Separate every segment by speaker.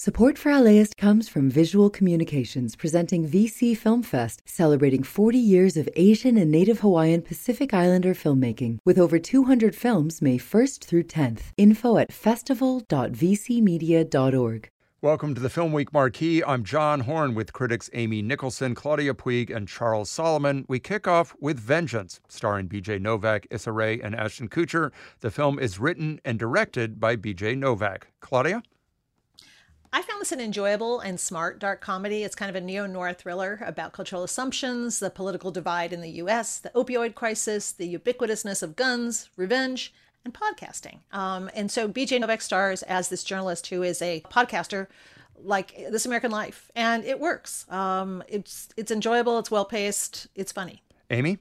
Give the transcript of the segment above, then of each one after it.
Speaker 1: Support for LAist comes from Visual Communications presenting VC Film Fest, celebrating 40 years of Asian and Native Hawaiian Pacific Islander filmmaking, with over 200 films May 1st through 10th. Info at festival.vcmedia.org.
Speaker 2: Welcome to the Film Week Marquee. I'm John Horn with critics Amy Nicholson, Claudia Puig, and Charles Solomon. We kick off with Vengeance, starring BJ Novak, Issa Rae, and Ashton Kutcher. The film is written and directed by BJ Novak. Claudia?
Speaker 3: I found this an enjoyable and smart dark comedy. It's kind of a neo noir thriller about cultural assumptions, the political divide in the US, the opioid crisis, the ubiquitousness of guns, revenge, and podcasting. Um, and so BJ Novak stars as this journalist who is a podcaster like This American Life, and it works. Um, it's it's enjoyable, it's well paced, it's funny.
Speaker 2: Amy?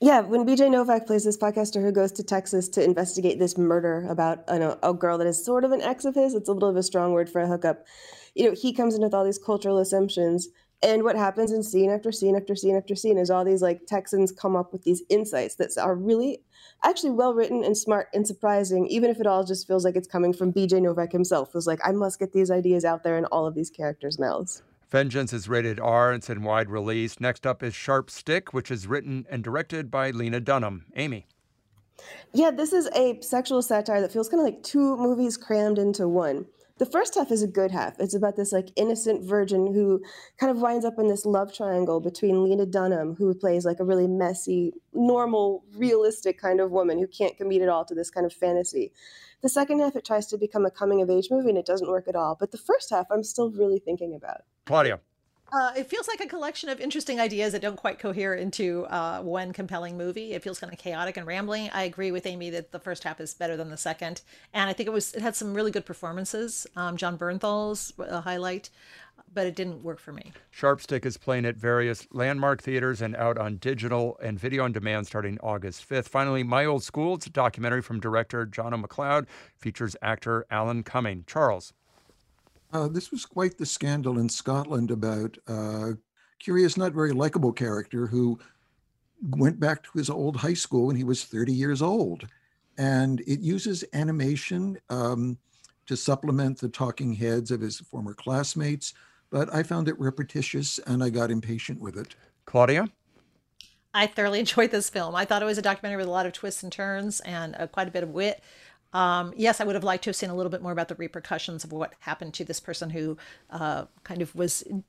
Speaker 4: Yeah, when BJ Novak plays this podcaster who goes to Texas to investigate this murder about a girl that is sort of an ex of his, it's a little of a strong word for a hookup. You know, he comes in with all these cultural assumptions. And what happens in scene after scene after scene after scene is all these like Texans come up with these insights that are really actually well written and smart and surprising, even if it all just feels like it's coming from BJ Novak himself. Feels like I must get these ideas out there in all of these characters' mouths.
Speaker 2: Vengeance is rated R. And it's in wide release. Next up is Sharp Stick, which is written and directed by Lena Dunham. Amy.
Speaker 4: Yeah, this is a sexual satire that feels kind of like two movies crammed into one. The first half is a good half. It's about this like innocent virgin who kind of winds up in this love triangle between Lena Dunham, who plays like a really messy, normal, realistic kind of woman who can't commit at all to this kind of fantasy. The second half, it tries to become a coming of age movie and it doesn't work at all. But the first half, I'm still really thinking about.
Speaker 2: Claudia.
Speaker 3: Uh, it feels like a collection of interesting ideas that don't quite cohere into uh, one compelling movie. It feels kind of chaotic and rambling. I agree with Amy that the first half is better than the second, and I think it was it had some really good performances. Um, Jon Bernthal's a highlight, but it didn't work for me.
Speaker 2: Sharpstick is playing at various landmark theaters and out on digital and video on demand starting August 5th. Finally, My Old School. It's a documentary from director Jono McLeod, features actor Alan Cumming. Charles.
Speaker 5: Uh, this was quite the scandal in Scotland about a curious, not very likable character who went back to his old high school when he was 30 years old. And it uses animation um, to supplement the talking heads of his former classmates, but I found it repetitious and I got impatient with it.
Speaker 2: Claudia?
Speaker 3: I thoroughly enjoyed this film. I thought it was a documentary with a lot of twists and turns and uh, quite a bit of wit. Um, yes, I would have liked to have seen a little bit more about the repercussions of what happened to this person who uh, kind of was in,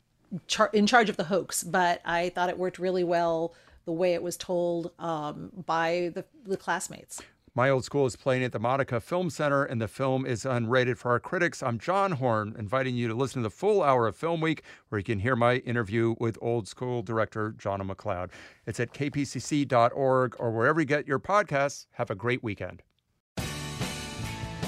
Speaker 3: char- in, charge of the hoax, but I thought it worked really well the way it was told um, by the, the classmates.
Speaker 2: My Old School is playing at the Monica Film Center, and the film is unrated for our critics. I'm John Horn, inviting you to listen to the full hour of Film Week, where you can hear my interview with Old School director Jono McLeod. It's at kpcc.org or wherever you get your podcasts. Have a great weekend.